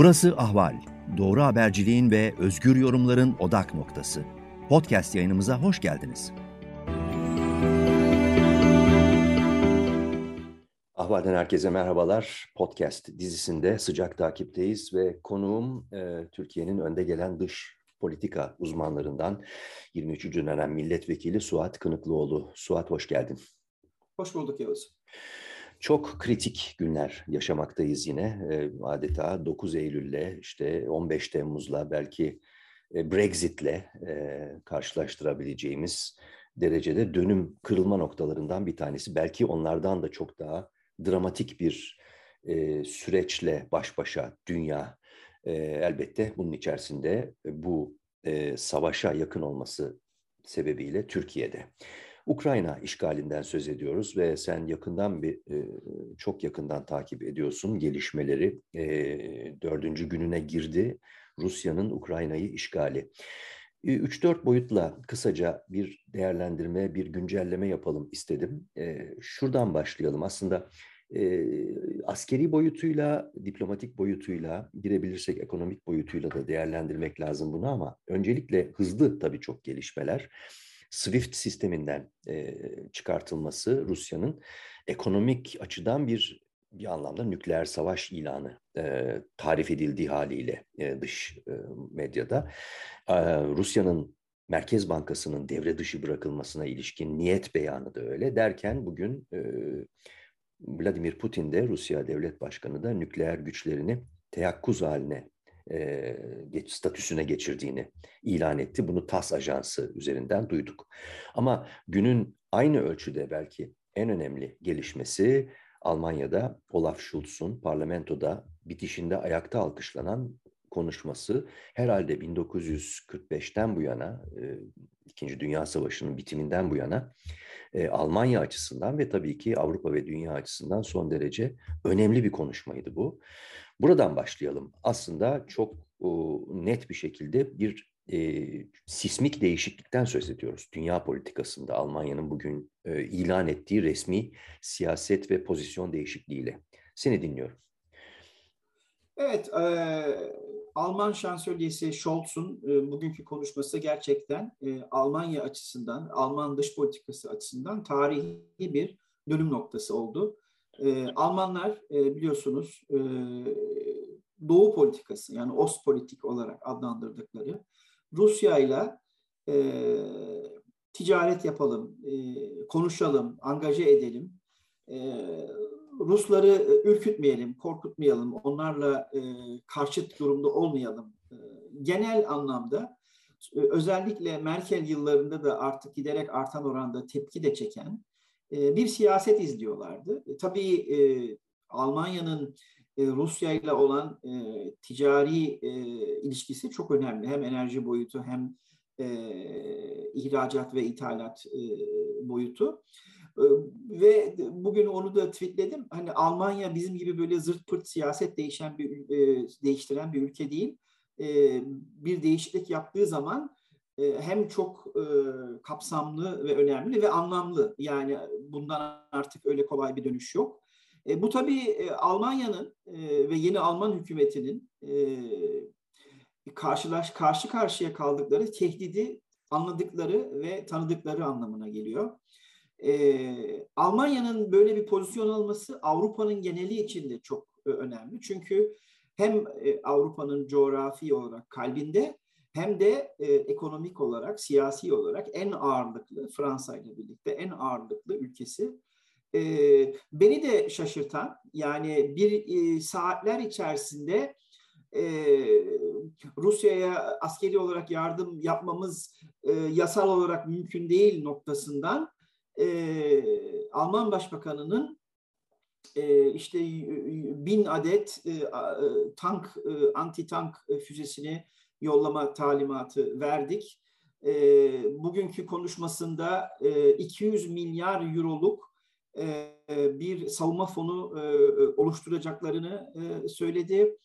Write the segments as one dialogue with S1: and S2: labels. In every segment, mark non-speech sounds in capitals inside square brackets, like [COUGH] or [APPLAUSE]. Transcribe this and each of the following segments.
S1: Burası Ahval. Doğru haberciliğin ve özgür yorumların odak noktası. Podcast yayınımıza hoş geldiniz. Ahval'den herkese merhabalar. Podcast dizisinde sıcak takipteyiz ve konuğum e, Türkiye'nin önde gelen dış politika uzmanlarından 23. dönem milletvekili Suat Kınıklıoğlu. Suat hoş geldin.
S2: Hoş bulduk Yavuz.
S1: Çok kritik günler yaşamaktayız yine. Adeta 9 Eylül'le işte 15 Temmuz'la belki Brexit'le karşılaştırabileceğimiz derecede dönüm kırılma noktalarından bir tanesi. Belki onlardan da çok daha dramatik bir süreçle baş başa dünya. Elbette bunun içerisinde bu savaşa yakın olması sebebiyle Türkiye'de. Ukrayna işgalinden söz ediyoruz ve sen yakından bir çok yakından takip ediyorsun gelişmeleri. Dördüncü gününe girdi Rusya'nın Ukrayna'yı işgali. 3-4 boyutla kısaca bir değerlendirme, bir güncelleme yapalım istedim. Şuradan başlayalım. Aslında askeri boyutuyla, diplomatik boyutuyla, girebilirsek ekonomik boyutuyla da değerlendirmek lazım bunu ama öncelikle hızlı tabii çok gelişmeler. SWIFT sisteminden e, çıkartılması Rusya'nın ekonomik açıdan bir bir anlamda nükleer savaş ilanı e, tarif edildiği haliyle e, dış e, medyada. E, Rusya'nın Merkez Bankası'nın devre dışı bırakılmasına ilişkin niyet beyanı da öyle derken bugün e, Vladimir Putin de Rusya Devlet Başkanı da nükleer güçlerini teyakkuz haline e, geç, statüsüne geçirdiğini ilan etti. Bunu TAS ajansı üzerinden duyduk. Ama günün aynı ölçüde belki en önemli gelişmesi Almanya'da Olaf Scholz'un parlamentoda bitişinde ayakta alkışlanan konuşması herhalde 1945'ten bu yana, İkinci Dünya Savaşı'nın bitiminden bu yana Almanya açısından ve tabii ki Avrupa ve dünya açısından son derece önemli bir konuşmaydı bu. Buradan başlayalım. Aslında çok o, net bir şekilde bir e, sismik değişiklikten söz ediyoruz. Dünya politikasında Almanya'nın bugün e, ilan ettiği resmi siyaset ve pozisyon değişikliğiyle. Seni dinliyorum.
S2: Evet, e, Alman şansölyesi Scholz'un e, bugünkü konuşması gerçekten e, Almanya açısından, Alman dış politikası açısından tarihi bir dönüm noktası oldu. E, Almanlar e, biliyorsunuz e, Doğu politikası yani Ostpolitik olarak adlandırdıkları Rusya ile ticaret yapalım, e, konuşalım, angaje edelim. E, Rusları ürkütmeyelim, korkutmayalım, onlarla e, karşıt durumda olmayalım. E, genel anlamda e, özellikle Merkel yıllarında da artık giderek artan oranda tepki de çeken e, bir siyaset izliyorlardı. E, tabii e, Almanya'nın Rusya ile olan ticari ilişkisi çok önemli. Hem enerji boyutu hem ihracat ve ithalat boyutu. Ve bugün onu da tweetledim. Hani Almanya bizim gibi böyle zırt pırt siyaset değişen bir değiştiren bir ülke değil. Bir değişiklik yaptığı zaman e, hem çok e, kapsamlı ve önemli ve anlamlı. Yani bundan artık öyle kolay bir dönüş yok. E, bu tabii Almanya'nın ve yeni Alman hükümetinin karşılaş karşı karşıya kaldıkları tehdidi anladıkları ve tanıdıkları anlamına geliyor. Almanya'nın böyle bir pozisyon alması Avrupa'nın geneli için de çok önemli. Çünkü hem Avrupa'nın coğrafi olarak kalbinde hem de e, ekonomik olarak, siyasi olarak en ağırlıklı, Fransa ile birlikte en ağırlıklı ülkesi. E, beni de şaşırtan, yani bir e, saatler içerisinde e, Rusya'ya askeri olarak yardım yapmamız e, yasal olarak mümkün değil noktasından e, Alman Başbakanı'nın e, işte bin adet e, tank, e, anti tank füzesini yollama talimatı verdik. E, bugünkü konuşmasında e, 200 milyar euroluk bir savunma fonu e, oluşturacaklarını e, söyledi.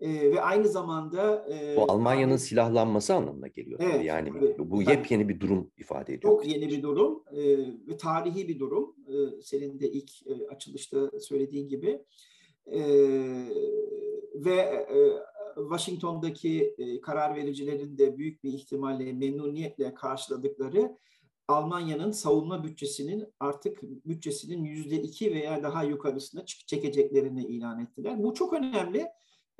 S2: E, ve aynı zamanda...
S1: E, bu Almanya'nın silahlanması anlamına geliyor. Evet, yani bu yepyeni bir durum ifade ediyor.
S2: Çok yeni bir durum e, ve tarihi bir durum. E, senin de ilk e, açılışta söylediğin gibi. E, ve e, Washington'daki e, karar vericilerin de büyük bir ihtimalle memnuniyetle karşıladıkları Almanya'nın savunma bütçesinin artık bütçesinin yüzde iki veya daha yukarısına çekeceklerini ilan ettiler. Bu çok önemli.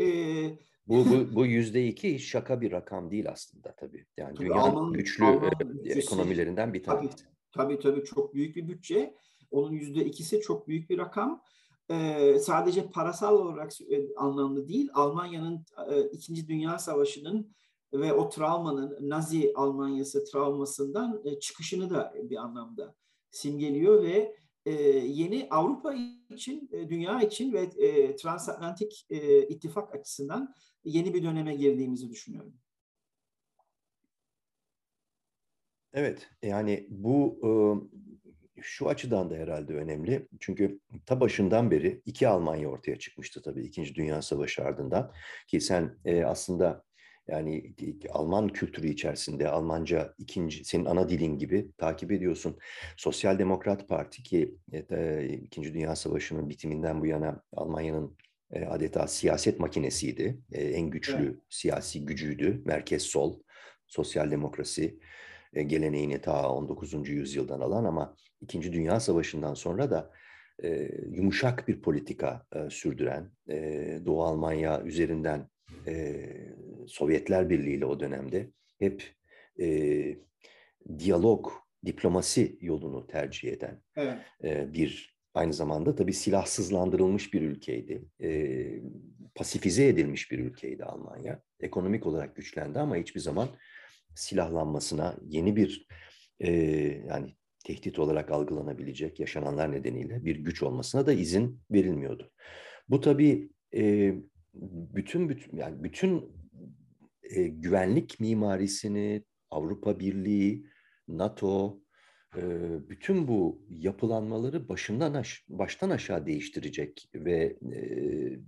S1: Ee, bu, bu, [LAUGHS] bu yüzde iki şaka bir rakam değil aslında tabii. Yani tabii dünyanın Alman, güçlü Alman bütçesi, ekonomilerinden bir tanesi.
S2: Tabii, tabii tabii çok büyük bir bütçe. Onun yüzde ikisi çok büyük bir rakam. Ee, sadece parasal olarak e, anlamlı değil. Almanya'nın e, İkinci Dünya Savaşı'nın ve o travmanın Nazi Almanyası travmasından e, çıkışını da bir anlamda simgeliyor ve e, yeni Avrupa için, e, dünya için ve transatlantik ittifak açısından yeni bir döneme girdiğimizi düşünüyorum.
S1: Evet, yani bu şu açıdan da herhalde önemli. Çünkü ta başından beri iki Almanya ortaya çıkmıştı tabii İkinci Dünya Savaşı ardından. Ki sen aslında yani Alman kültürü içerisinde Almanca ikinci senin ana dilin gibi takip ediyorsun. Sosyal Demokrat Parti ki e, İkinci Dünya Savaşı'nın bitiminden bu yana Almanya'nın e, adeta siyaset makinesiydi. E, en güçlü evet. siyasi gücüydü. Merkez sol, sosyal demokrasi e, geleneğini ta 19. yüzyıldan alan ama İkinci Dünya Savaşı'ndan sonra da e, yumuşak bir politika e, sürdüren, e, Doğu Almanya üzerinden e, Sovyetler Birliği ile o dönemde hep e, diyalog, diplomasi yolunu tercih eden evet. e, bir aynı zamanda tabii silahsızlandırılmış bir ülkeydi. E, pasifize edilmiş bir ülkeydi Almanya. Ekonomik olarak güçlendi ama hiçbir zaman silahlanmasına, yeni bir e, yani tehdit olarak algılanabilecek yaşananlar nedeniyle bir güç olmasına da izin verilmiyordu. Bu tabii e, bütün bütün yani bütün e, güvenlik mimarisini Avrupa Birliği, NATO, e, bütün bu yapılanmaları başından aş baştan aşağı değiştirecek ve e,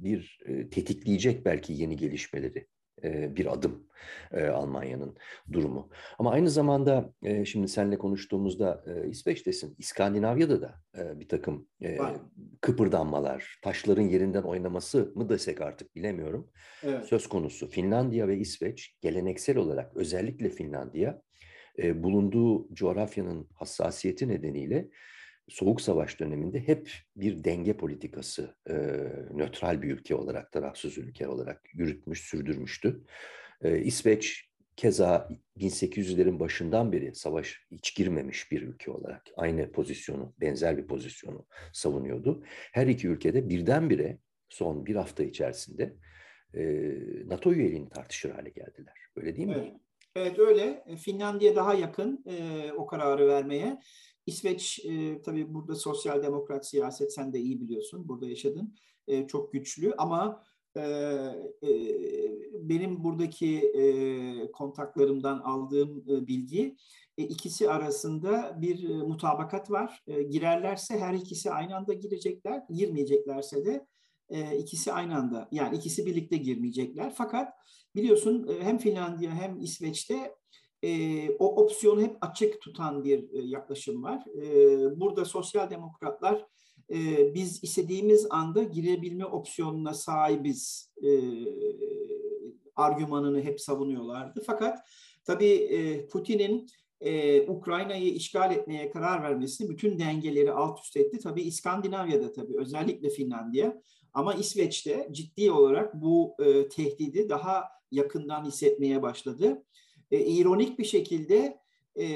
S1: bir e, tetikleyecek belki yeni gelişmeleri bir adım Almanya'nın durumu. Ama aynı zamanda şimdi seninle konuştuğumuzda İsveç'tesin, İskandinavya'da da bir takım kıpırdanmalar, taşların yerinden oynaması mı desek artık bilemiyorum. Evet. Söz konusu Finlandiya ve İsveç geleneksel olarak özellikle Finlandiya bulunduğu coğrafyanın hassasiyeti nedeniyle Soğuk Savaş döneminde hep bir denge politikası e, nötral bir ülke olarak, tarafsız ülke olarak yürütmüş, sürdürmüştü. E, İsveç keza 1800'lerin başından beri savaş hiç girmemiş bir ülke olarak aynı pozisyonu, benzer bir pozisyonu savunuyordu. Her iki ülkede birdenbire son bir hafta içerisinde e, NATO üyeliğini tartışır hale geldiler. Öyle değil mi?
S2: Evet. Evet öyle. Finlandiya daha yakın e, o kararı vermeye. İsveç e, tabii burada sosyal demokrat siyaset sen de iyi biliyorsun. Burada yaşadın. E, çok güçlü ama e, e, benim buradaki e, kontaklarımdan aldığım e, bilgi e, ikisi arasında bir e, mutabakat var. E, girerlerse her ikisi aynı anda girecekler. Girmeyeceklerse de e, ikisi aynı anda yani ikisi birlikte girmeyecekler. Fakat biliyorsun e, hem Finlandiya hem İsveç'te e, o opsiyonu hep açık tutan bir e, yaklaşım var. E, burada sosyal demokratlar e, biz istediğimiz anda girebilme opsiyonuna sahibiz e, argümanını hep savunuyorlardı. Fakat tabii e, Putin'in e, Ukrayna'yı işgal etmeye karar vermesi bütün dengeleri alt üst etti. Tabii İskandinavya'da tabii özellikle Finlandiya ama İsveç'te ciddi olarak bu e, tehdidi daha yakından hissetmeye başladı e, ironik bir şekilde e,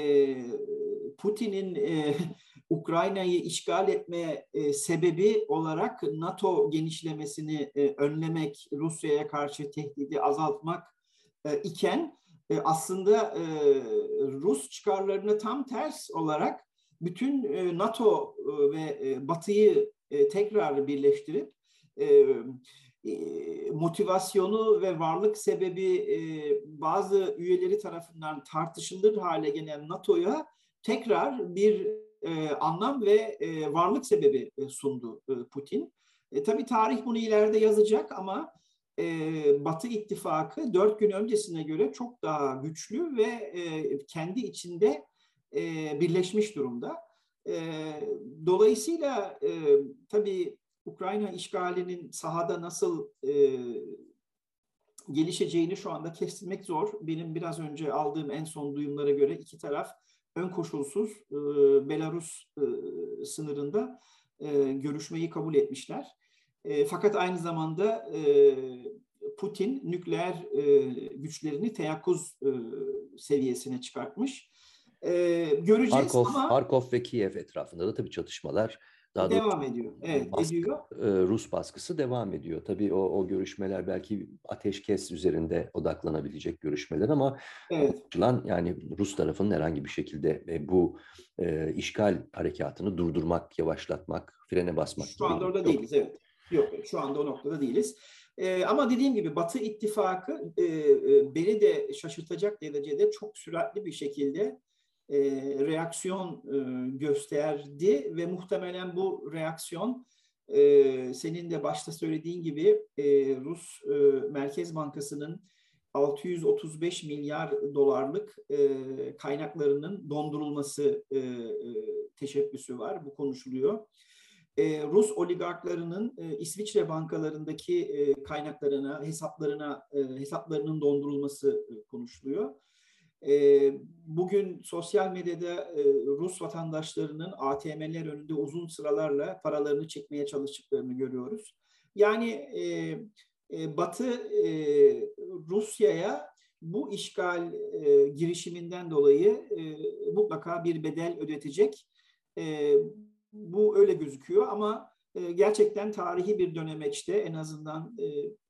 S2: Putin'in e, [LAUGHS] Ukrayna'yı işgal etme e, sebebi olarak NATO genişlemesini e, önlemek, Rusya'ya karşı tehdidi azaltmak e, iken e, aslında e, Rus çıkarlarına tam ters olarak bütün e, NATO e, ve e, Batı'yı e, tekrar birleştirip e, motivasyonu ve varlık sebebi bazı üyeleri tarafından tartışılır hale gelen NATO'ya tekrar bir anlam ve varlık sebebi sundu Putin. E, tabii tarih bunu ileride yazacak ama Batı ittifakı dört gün öncesine göre çok daha güçlü ve kendi içinde birleşmiş durumda. dolayısıyla tabii Ukrayna işgalinin sahada nasıl e, gelişeceğini şu anda kestirmek zor. Benim biraz önce aldığım en son duyumlara göre iki taraf ön koşulsuz e, Belarus e, sınırında e, görüşmeyi kabul etmişler. E, fakat aynı zamanda e, Putin nükleer e, güçlerini teyakkuz e, seviyesine çıkartmış. E, göreceğiz
S1: Harkov,
S2: ama...
S1: Harkov ve Kiev etrafında da tabii çatışmalar
S2: daha devam ediyor. Evet, baskı, ediyor.
S1: Rus baskısı devam ediyor. Tabii o, o görüşmeler belki ateşkes üzerinde odaklanabilecek görüşmeler ama evet. yani Rus tarafının herhangi bir şekilde bu e, işgal harekatını durdurmak, yavaşlatmak, frene basmak.
S2: Şu anda orada yok. değiliz, evet. Yok, şu anda o noktada değiliz. Ee, ama dediğim gibi Batı ittifakı e, e, beni de şaşırtacak derecede çok süratli bir şekilde e, reaksiyon e, gösterdi ve muhtemelen bu reaksiyon e, senin de başta söylediğin gibi e, Rus e, Merkez Bankası'nın 635 milyar dolarlık e, kaynaklarının dondurulması e, e, teşebbüsü var. Bu konuşuluyor. E, Rus oligarklarının e, İsviçre bankalarındaki e, kaynaklarına, hesaplarına, e, hesaplarının dondurulması e, konuşuluyor. Bugün sosyal medyada Rus vatandaşlarının ATM'ler önünde uzun sıralarla paralarını çekmeye çalıştıklarını görüyoruz. Yani Batı Rusya'ya bu işgal girişiminden dolayı mutlaka bir bedel ödetecek. Bu öyle gözüküyor ama gerçekten tarihi bir dönemeçte en azından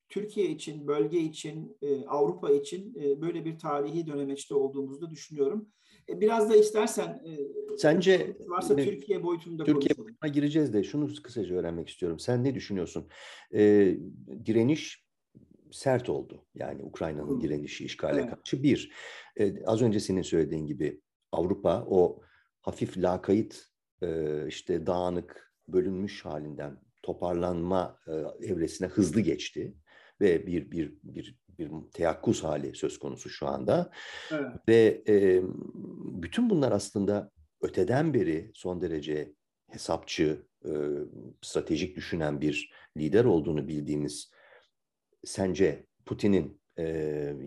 S2: Türkiye için, bölge için, e, Avrupa için e, böyle bir tarihi dönemeçte olduğumuzu düşünüyorum. E, biraz da istersen e,
S1: Sence
S2: varsa e, Türkiye boyutunda
S1: Türkiye boyutuna gireceğiz de şunu kısaca öğrenmek istiyorum. Sen ne düşünüyorsun? E, direniş sert oldu. Yani Ukrayna'nın direnişi işgale evet. karşı bir. E, az önce senin söylediğin gibi Avrupa o hafif lakayt e, işte dağınık bölünmüş halinden toparlanma e, evresine hızlı geçti ve bir bir bir bir teyakkuz hali söz konusu şu anda. Evet. Ve e, bütün bunlar aslında öteden beri son derece hesapçı, e, stratejik düşünen bir lider olduğunu bildiğimiz sence Putin'in e,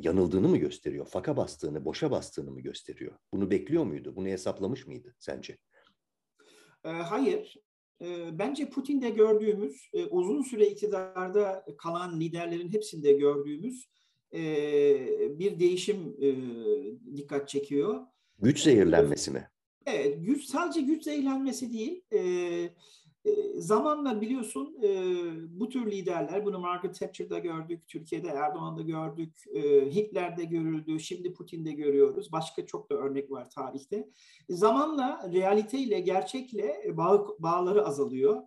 S1: yanıldığını mı gösteriyor? Faka bastığını, boşa bastığını mı gösteriyor? Bunu bekliyor muydu? Bunu hesaplamış mıydı sence?
S2: Hayır. Bence Putin'de gördüğümüz, uzun süre iktidarda kalan liderlerin hepsinde gördüğümüz bir değişim dikkat çekiyor.
S1: Güç zehirlenmesi mi?
S2: Evet, güç sadece güç zehirlenmesi değil. Zamanla biliyorsun bu tür liderler, bunu Margaret Thatcher'da gördük, Türkiye'de Erdoğan'da gördük, Hitler'de görüldü, şimdi Putin'de görüyoruz. Başka çok da örnek var tarihte. Zamanla realiteyle, gerçekle bağ, bağları azalıyor.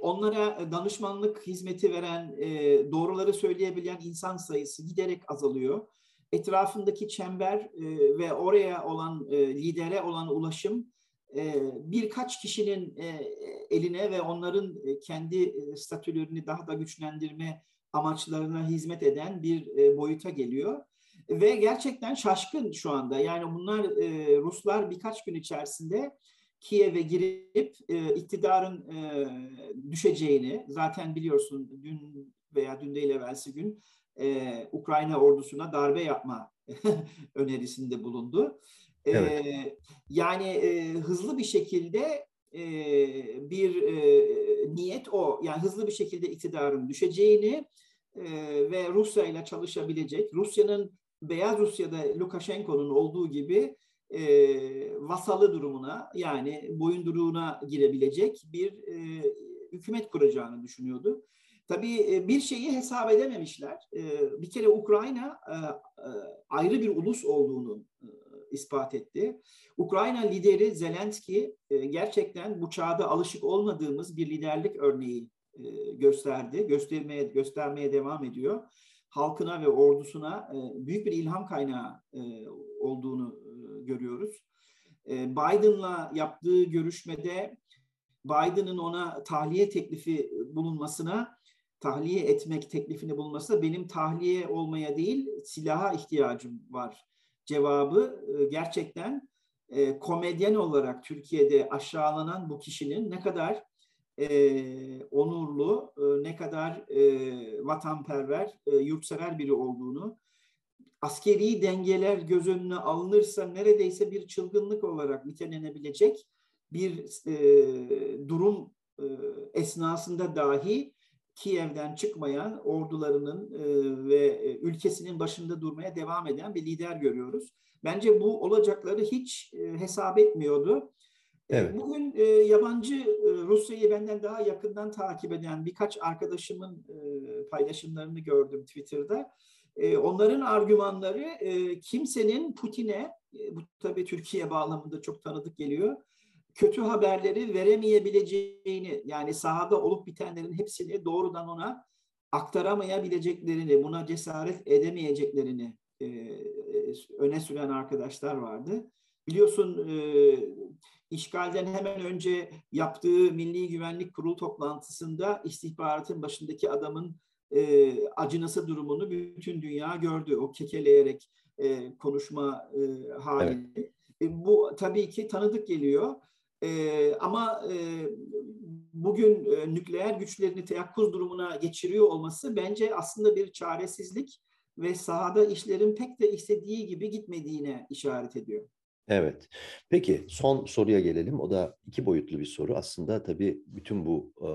S2: Onlara danışmanlık hizmeti veren, doğruları söyleyebilen insan sayısı giderek azalıyor. Etrafındaki çember ve oraya olan, lidere olan ulaşım birkaç kişinin e, eline ve onların e, kendi e, statülerini daha da güçlendirme amaçlarına hizmet eden bir boyuta geliyor. Ve gerçekten şaşkın şu anda. Yani bunlar Ruslar birkaç gün içerisinde Kiev'e girip iktidarın düşeceğini zaten biliyorsun dün veya dün değil evvelsi gün Ukrayna ordusuna darbe yapma [LAUGHS] önerisinde bulundu. Evet. Yani hızlı bir şekilde bir niyet o. Yani hızlı bir şekilde iktidarın düşeceğini ve Rusya ile çalışabilecek, Rusya'nın Beyaz Rusya'da Lukashenko'nun olduğu gibi e, vasalı durumuna yani boyunduruğuna girebilecek bir e, hükümet kuracağını düşünüyordu. Tabii bir şeyi hesap edememişler. Bir kere Ukrayna ayrı bir ulus olduğunu ispat etti. Ukrayna lideri Zelenski e, gerçekten bu çağda alışık olmadığımız bir liderlik örneği e, gösterdi. Göstermeye göstermeye devam ediyor. Halkına ve ordusuna e, büyük bir ilham kaynağı olduğunu görüyoruz. Biden'la yaptığı görüşmede Biden'ın ona tahliye teklifi bulunmasına tahliye etmek teklifini bulunması benim tahliye olmaya değil silaha ihtiyacım var cevabı e, gerçekten e, komedyen olarak Türkiye'de aşağılanan bu kişinin ne kadar e, onurlu, ne kadar vatanperver, yurtsever biri olduğunu, askeri dengeler göz önüne alınırsa neredeyse bir çılgınlık olarak nitelenebilecek bir e, durum e, esnasında dahi Kiev'den çıkmayan ordularının e, ve e, ülkesinin başında durmaya devam eden bir lider görüyoruz. Bence bu olacakları hiç e, hesap etmiyordu. Evet. Bugün yabancı Rusya'yı benden daha yakından takip eden birkaç arkadaşımın paylaşımlarını gördüm Twitter'da. Onların argümanları kimsenin Putin'e, bu tabii Türkiye bağlamında çok tanıdık geliyor, kötü haberleri veremeyebileceğini yani sahada olup bitenlerin hepsini doğrudan ona aktaramayabileceklerini, buna cesaret edemeyeceklerini e, öne süren arkadaşlar vardı. Biliyorsun e, işgalden hemen önce yaptığı Milli Güvenlik Kurulu toplantısında istihbaratın başındaki adamın e, acınası durumunu bütün dünya gördü. O kekeleyerek e, konuşma e, hali. Evet. E, bu tabii ki tanıdık geliyor. E, ama e, bugün e, nükleer güçlerini teyakkuz durumuna geçiriyor olması bence aslında bir çaresizlik ve sahada işlerin pek de istediği gibi gitmediğine işaret ediyor.
S1: Evet. Peki son soruya gelelim. O da iki boyutlu bir soru. Aslında tabii bütün bu e,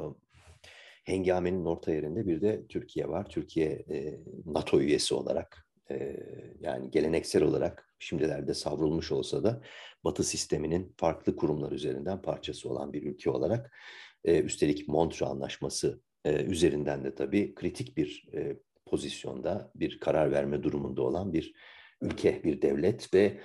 S1: hengamenin orta yerinde bir de Türkiye var. Türkiye e, NATO üyesi olarak e, yani geleneksel olarak şimdilerde savrulmuş olsa da Batı sisteminin farklı kurumlar üzerinden parçası olan bir ülke olarak e, üstelik Montreux Anlaşması e, üzerinden de tabii kritik bir e, pozisyonda bir karar verme durumunda olan bir ülke, bir devlet ve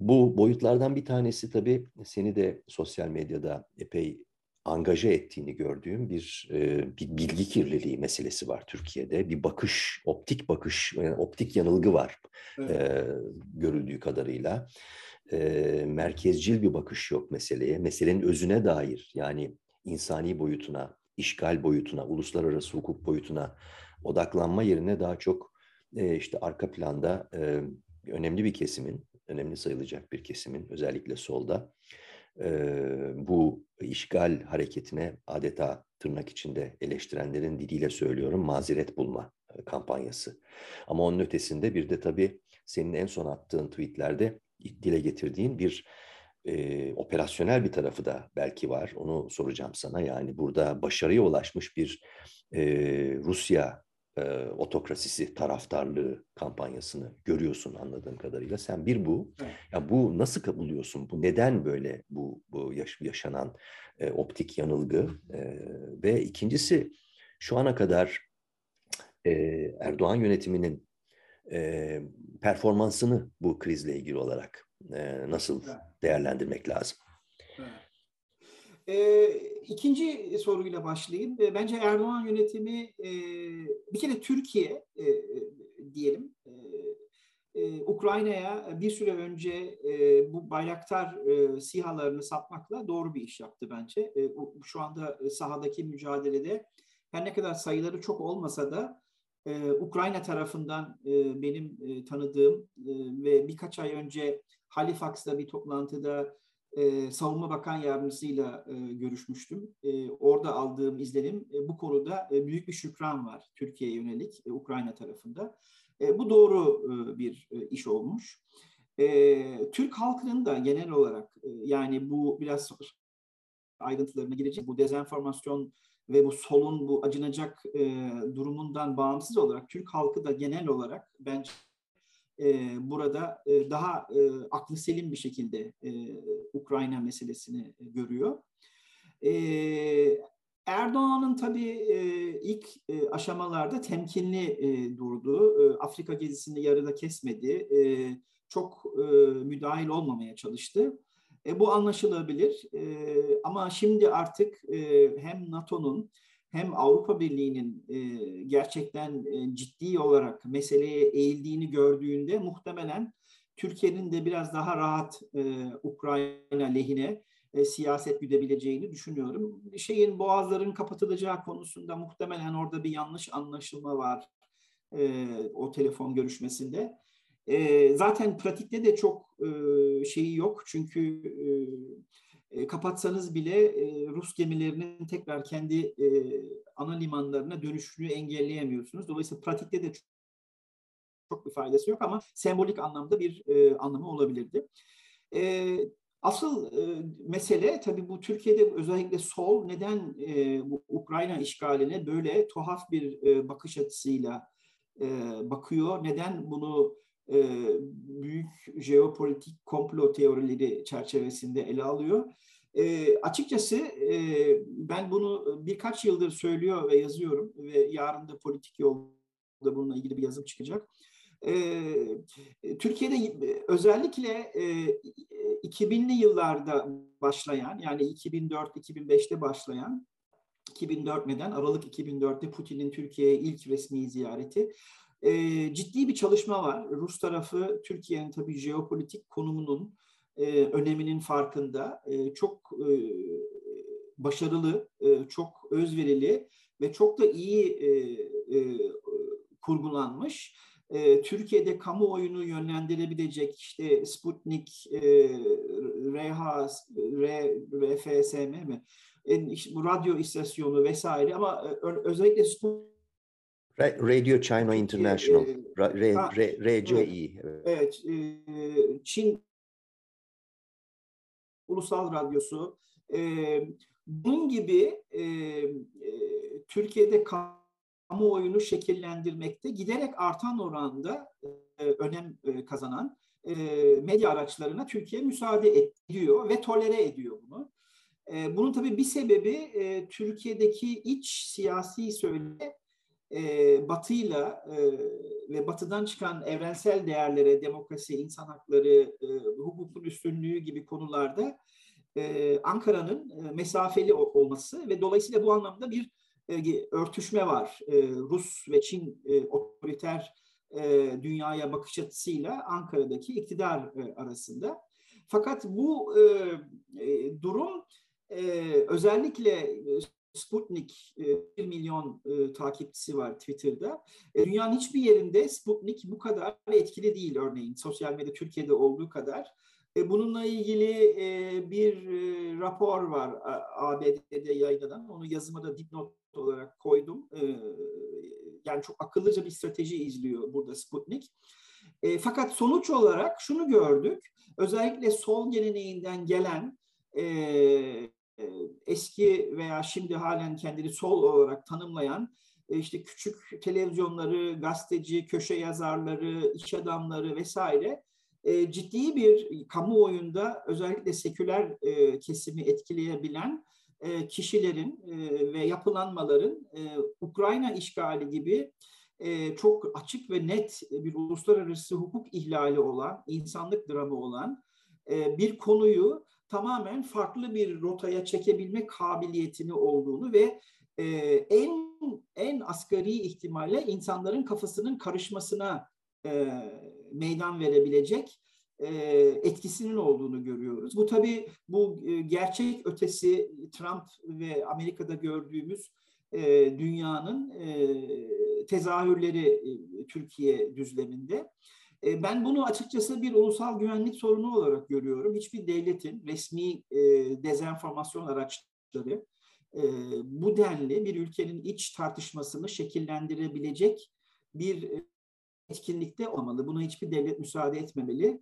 S1: bu boyutlardan bir tanesi tabii seni de sosyal medyada epey angaja ettiğini gördüğüm bir, e, bir bilgi kirliliği meselesi var Türkiye'de. Bir bakış, optik bakış, yani optik yanılgı var evet. e, görüldüğü kadarıyla. E, merkezcil bir bakış yok meseleye. Meselenin özüne dair yani insani boyutuna, işgal boyutuna, uluslararası hukuk boyutuna odaklanma yerine daha çok e, işte arka planda e, önemli bir kesimin, önemli sayılacak bir kesimin özellikle solda e, bu işgal hareketine adeta tırnak içinde eleştirenlerin diliyle söylüyorum mazeret bulma kampanyası. Ama onun ötesinde bir de tabii senin en son attığın tweetlerde dile getirdiğin bir e, operasyonel bir tarafı da belki var. Onu soracağım sana. Yani burada başarıya ulaşmış bir e, Rusya e, otokrasisi taraftarlığı kampanyasını görüyorsun anladığım kadarıyla. Sen bir bu. Evet. Ya bu nasıl kabuluyorsun? Bu neden böyle bu bu yaş, yaşanan e, optik yanılgı? E, ve ikincisi şu ana kadar e, Erdoğan yönetiminin e, performansını bu krizle ilgili olarak e, nasıl değerlendirmek lazım? Evet.
S2: E, ikinci soruyla başlayayım. E, bence Erdoğan yönetimi e, bir kere Türkiye e, diyelim e, e, Ukrayna'ya bir süre önce e, bu bayraktar e, sihalarını satmakla doğru bir iş yaptı bence. E, şu anda sahadaki mücadelede her ne kadar sayıları çok olmasa da e, Ukrayna tarafından e, benim e, tanıdığım e, ve birkaç ay önce Halifax'ta bir toplantıda e, Savunma Bakan Yardımcısıyla e, görüşmüştüm. E, orada aldığım izlenim e, bu konuda e, büyük bir şükran var Türkiye'ye yönelik e, Ukrayna tarafında. E, bu doğru e, bir e, iş olmuş. E, Türk halkının da genel olarak e, yani bu biraz ayrıntılarına girecek bu dezenformasyon ve bu solun bu acınacak e, durumundan bağımsız olarak Türk halkı da genel olarak bence e, burada e, daha e, aklı selim bir şekilde e, Ukrayna meselesini görüyor. E, Erdoğan'ın tabii e, ilk e, aşamalarda temkinli e, durdu. E, Afrika gezisini yarıda kesmedi. E, çok e, müdahil olmamaya çalıştı. E, bu anlaşılabilir. E, ama şimdi artık e, hem NATO'nun hem Avrupa Birliği'nin e, gerçekten e, ciddi olarak meseleye eğildiğini gördüğünde muhtemelen Türkiye'nin de biraz daha rahat e, Ukrayna lehine e, siyaset güdebileceğini düşünüyorum. Şeyin boğazların kapatılacağı konusunda muhtemelen orada bir yanlış anlaşılma var e, o telefon görüşmesinde. E, zaten pratikte de çok e, şeyi yok çünkü e, kapatsanız bile Rus gemilerinin tekrar kendi ana limanlarına dönüşünü engelleyemiyorsunuz. Dolayısıyla pratikte de çok, çok bir faydası yok ama sembolik anlamda bir anlamı olabilirdi. Asıl mesele tabii bu Türkiye'de özellikle sol neden bu Ukrayna işgaline böyle tuhaf bir bakış açısıyla bakıyor? Neden bunu e, büyük jeopolitik komplo teorileri çerçevesinde ele alıyor? E, açıkçası e, ben bunu birkaç yıldır söylüyor ve yazıyorum ve yarın da politik yolda bununla ilgili bir yazım çıkacak. E, Türkiye'de özellikle e, 2000'li yıllarda başlayan yani 2004-2005'te başlayan 2004 neden Aralık 2004'te Putin'in Türkiye'ye ilk resmi ziyareti e, ciddi bir çalışma var. Rus tarafı Türkiye'nin tabii jeopolitik konumunun e, öneminin farkında. E, çok e, başarılı, e, çok özverili ve çok da iyi e, e, kurgulanmış. E, Türkiye'de kamuoyunu yönlendirebilecek işte Sputnik, e, RH, R, RFSM mi? E, işte bu radyo istasyonu vesaire ama e, özellikle Sputnik
S1: Radio China International, RCI.
S2: Evet, Çin Ulusal Radyosu. Bunun gibi Türkiye'de kamuoyunu şekillendirmekte giderek artan oranda önem kazanan medya araçlarına Türkiye müsaade ediyor ve tolere ediyor bunu. Bunun tabii bir sebebi Türkiye'deki iç siyasi söyle e, batıyla e, ve batıdan çıkan evrensel değerlere, demokrasi, insan hakları, e, hukukun üstünlüğü gibi konularda e, Ankara'nın e, mesafeli olması ve dolayısıyla bu anlamda bir e, örtüşme var. E, Rus ve Çin e, otoriter e, dünyaya bakış açısıyla Ankara'daki iktidar e, arasında. Fakat bu e, e, durum e, özellikle Sputnik 1 e, milyon e, takipçisi var Twitter'da. E, dünyanın hiçbir yerinde Sputnik bu kadar etkili değil örneğin. Sosyal medya Türkiye'de olduğu kadar. E, bununla ilgili e, bir e, rapor var ABD'de yayınlanan. Onu yazıma da dipnot olarak koydum. E, yani çok akıllıca bir strateji izliyor burada Sputnik. E, fakat sonuç olarak şunu gördük. Özellikle sol geleneğinden gelen e, eski veya şimdi halen kendini sol olarak tanımlayan e, işte küçük televizyonları, gazeteci, köşe yazarları, iş adamları vesaire e, ciddi bir kamuoyunda özellikle seküler kesimi etkileyebilen kişilerin ve yapılanmaların Ukrayna işgali gibi çok açık ve net bir uluslararası hukuk ihlali olan, insanlık dramı olan bir konuyu tamamen farklı bir rotaya çekebilme kabiliyetini olduğunu ve e, en en asgari ihtimalle insanların kafasının karışmasına e, meydan verebilecek e, etkisinin olduğunu görüyoruz. Bu tabii bu e, gerçek ötesi Trump ve Amerika'da gördüğümüz e, dünyanın tezahürleri Türkiye düzleminde. Ben bunu açıkçası bir ulusal güvenlik sorunu olarak görüyorum. Hiçbir devletin resmi dezenformasyon araçları bu denli bir ülkenin iç tartışmasını şekillendirebilecek bir etkinlikte olmalı. Buna hiçbir devlet müsaade etmemeli.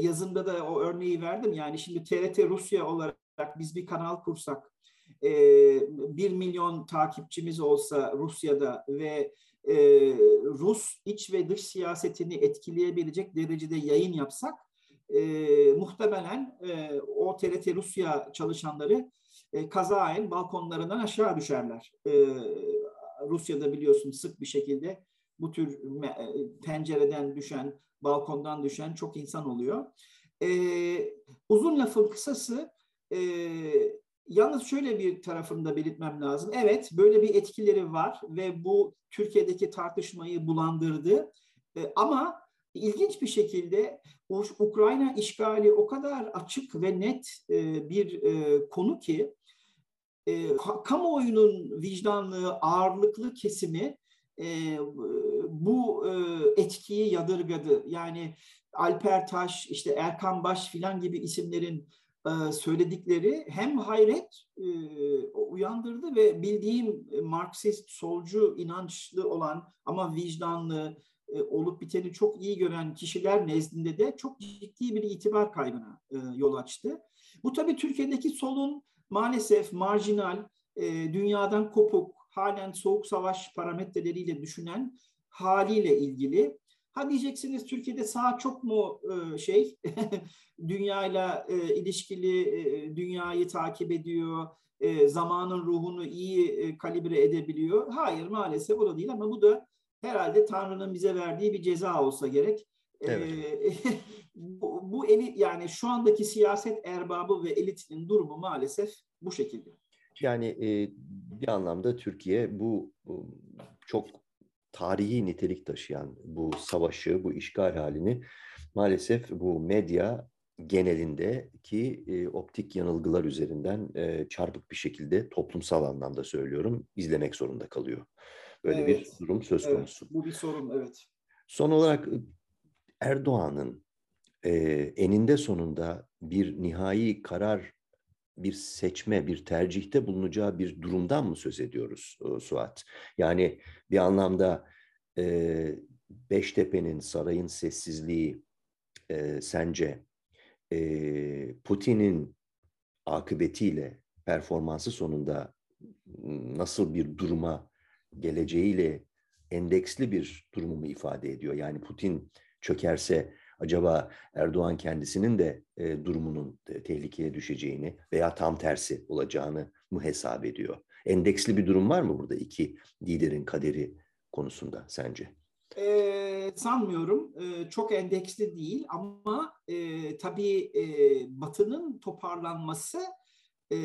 S2: Yazımda da o örneği verdim. Yani şimdi TRT Rusya olarak biz bir kanal kursak, bir milyon takipçimiz olsa Rusya'da ve e, Rus iç ve dış siyasetini etkileyebilecek derecede yayın yapsak e, muhtemelen e, o TRT Rusya çalışanları e, kazaen balkonlarından aşağı düşerler. E, Rusya'da biliyorsun sık bir şekilde bu tür pencereden düşen, balkondan düşen çok insan oluyor. E, uzun lafın kısası e, Yalnız şöyle bir tarafını da belirtmem lazım. Evet böyle bir etkileri var ve bu Türkiye'deki tartışmayı bulandırdı. E, ama ilginç bir şekilde Ukrayna işgali o kadar açık ve net e, bir e, konu ki e, kamuoyunun vicdanlı, ağırlıklı kesimi e, bu e, etkiyi yadırgadı. Yani Alper Taş, işte Erkan Baş filan gibi isimlerin söyledikleri hem hayret e, uyandırdı ve bildiğim Marksist solcu inançlı olan ama vicdanlı e, olup biteni çok iyi gören kişiler nezdinde de çok ciddi bir itibar kaybına yol açtı. Bu tabii Türkiye'deki solun maalesef marjinal, dünyadan kopuk, halen soğuk savaş parametreleriyle düşünen haliyle ilgili. Ha diyeceksiniz Türkiye'de sağ çok mu e, şey [LAUGHS] dünyayla e, ilişkili e, dünyayı takip ediyor, e, zamanın ruhunu iyi e, kalibre edebiliyor. Hayır maalesef o da değil ama bu da herhalde Tanrı'nın bize verdiği bir ceza olsa gerek. E, evet. [LAUGHS] bu, bu eli yani şu andaki siyaset erbabı ve elitinin durumu maalesef bu şekilde.
S1: Yani e, bir anlamda Türkiye bu çok tarihi nitelik taşıyan bu savaşı, bu işgal halini maalesef bu medya genelinde ki e, optik yanılgılar üzerinden e, çarpık bir şekilde toplumsal anlamda söylüyorum izlemek zorunda kalıyor. Böyle evet. bir durum söz
S2: evet.
S1: konusu.
S2: Bu bir sorun evet.
S1: Son olarak Erdoğan'ın e, eninde sonunda bir nihai karar bir seçme, bir tercihte bulunacağı bir durumdan mı söz ediyoruz e, Suat? Yani bir anlamda e, Beştepe'nin, sarayın sessizliği e, sence e, Putin'in akıbetiyle, performansı sonunda nasıl bir duruma geleceğiyle endeksli bir durumu mu ifade ediyor? Yani Putin çökerse acaba Erdoğan kendisinin de e, durumunun tehlikeye düşeceğini veya tam tersi olacağını mı hesap ediyor? Endeksli bir durum var mı burada iki liderin kaderi konusunda sence?
S2: E, sanmıyorum. E, çok endeksli değil ama e, tabii e, Batı'nın toparlanması e,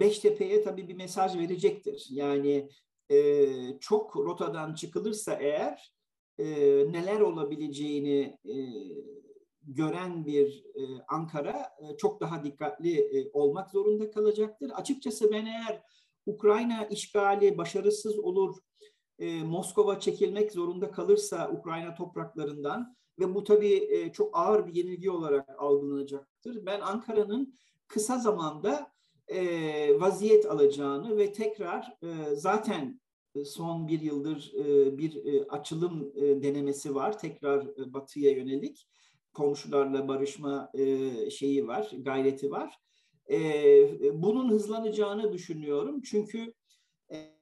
S2: Beştepe'ye tabii bir mesaj verecektir. Yani e, çok rotadan çıkılırsa eğer e, neler olabileceğini e, gören bir e, Ankara e, çok daha dikkatli e, olmak zorunda kalacaktır. Açıkçası ben eğer Ukrayna işgali başarısız olur, e, Moskova çekilmek zorunda kalırsa Ukrayna topraklarından ve bu tabii e, çok ağır bir yenilgi olarak algılanacaktır. Ben Ankara'nın kısa zamanda e, vaziyet alacağını ve tekrar e, zaten son bir yıldır e, bir e, açılım e, denemesi var. Tekrar batıya yönelik komşularla barışma şeyi var gayreti var. Bunun hızlanacağını düşünüyorum. Çünkü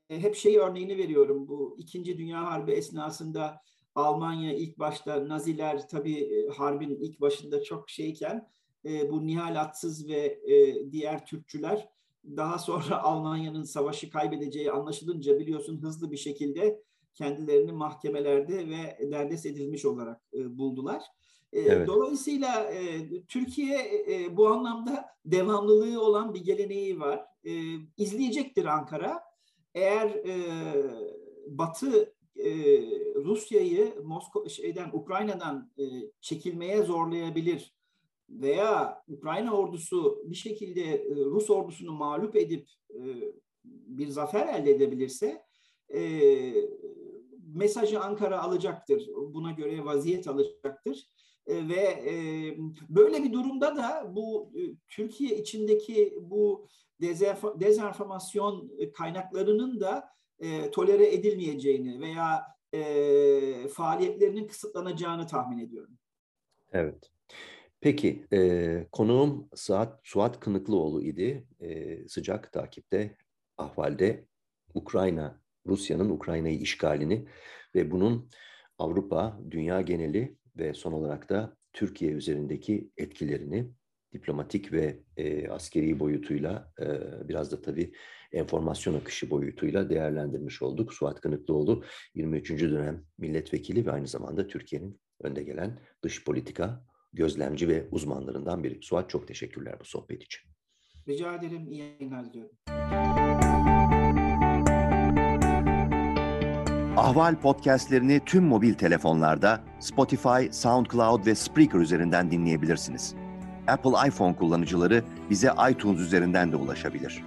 S2: hep şey örneğini veriyorum. Bu İkinci Dünya Harbi esnasında Almanya ilk başta Naziler tabii harbin ilk başında çok şeyken bu Nihal Atsız ve diğer Türkçüler daha sonra [LAUGHS] Almanya'nın savaşı kaybedeceği anlaşılınca biliyorsun hızlı bir şekilde kendilerini mahkemelerde ve derdest edilmiş olarak e, buldular. E, evet. Dolayısıyla e, Türkiye e, bu anlamda devamlılığı olan bir geleneği var. E, izleyecektir Ankara. Eğer e, Batı e, Rusya'yı Moskova şeyden Ukrayna'dan e, çekilmeye zorlayabilir veya Ukrayna ordusu bir şekilde e, Rus ordusunu mağlup edip e, bir zafer elde edebilirse e, mesajı Ankara alacaktır. Buna göre vaziyet alacaktır. Ve böyle bir durumda da bu Türkiye içindeki bu dezenformasyon kaynaklarının da tolere edilmeyeceğini veya faaliyetlerinin kısıtlanacağını tahmin ediyorum.
S1: Evet. Peki, e, konuğum Suat, Suat Kınıklıoğlu idi. E, sıcak takipte, ahvalde Ukrayna, Rusya'nın Ukrayna'yı işgalini ve bunun Avrupa, dünya geneli ve son olarak da Türkiye üzerindeki etkilerini diplomatik ve e, askeri boyutuyla e, biraz da tabii enformasyon akışı boyutuyla değerlendirmiş olduk. Suat Kınıklıoğlu 23. dönem milletvekili ve aynı zamanda Türkiye'nin önde gelen dış politika gözlemci ve uzmanlarından biri. Suat çok teşekkürler bu sohbet için.
S2: Rica ederim. İyi yayınlar diliyorum.
S1: Ahval podcastlerini tüm mobil telefonlarda Spotify, SoundCloud ve Spreaker üzerinden dinleyebilirsiniz. Apple iPhone kullanıcıları bize iTunes üzerinden de ulaşabilir.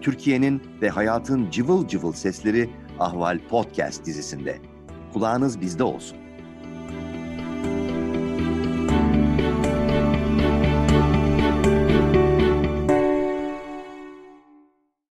S1: Türkiye'nin ve hayatın cıvıl cıvıl sesleri Ahval Podcast dizisinde. Kulağınız bizde olsun.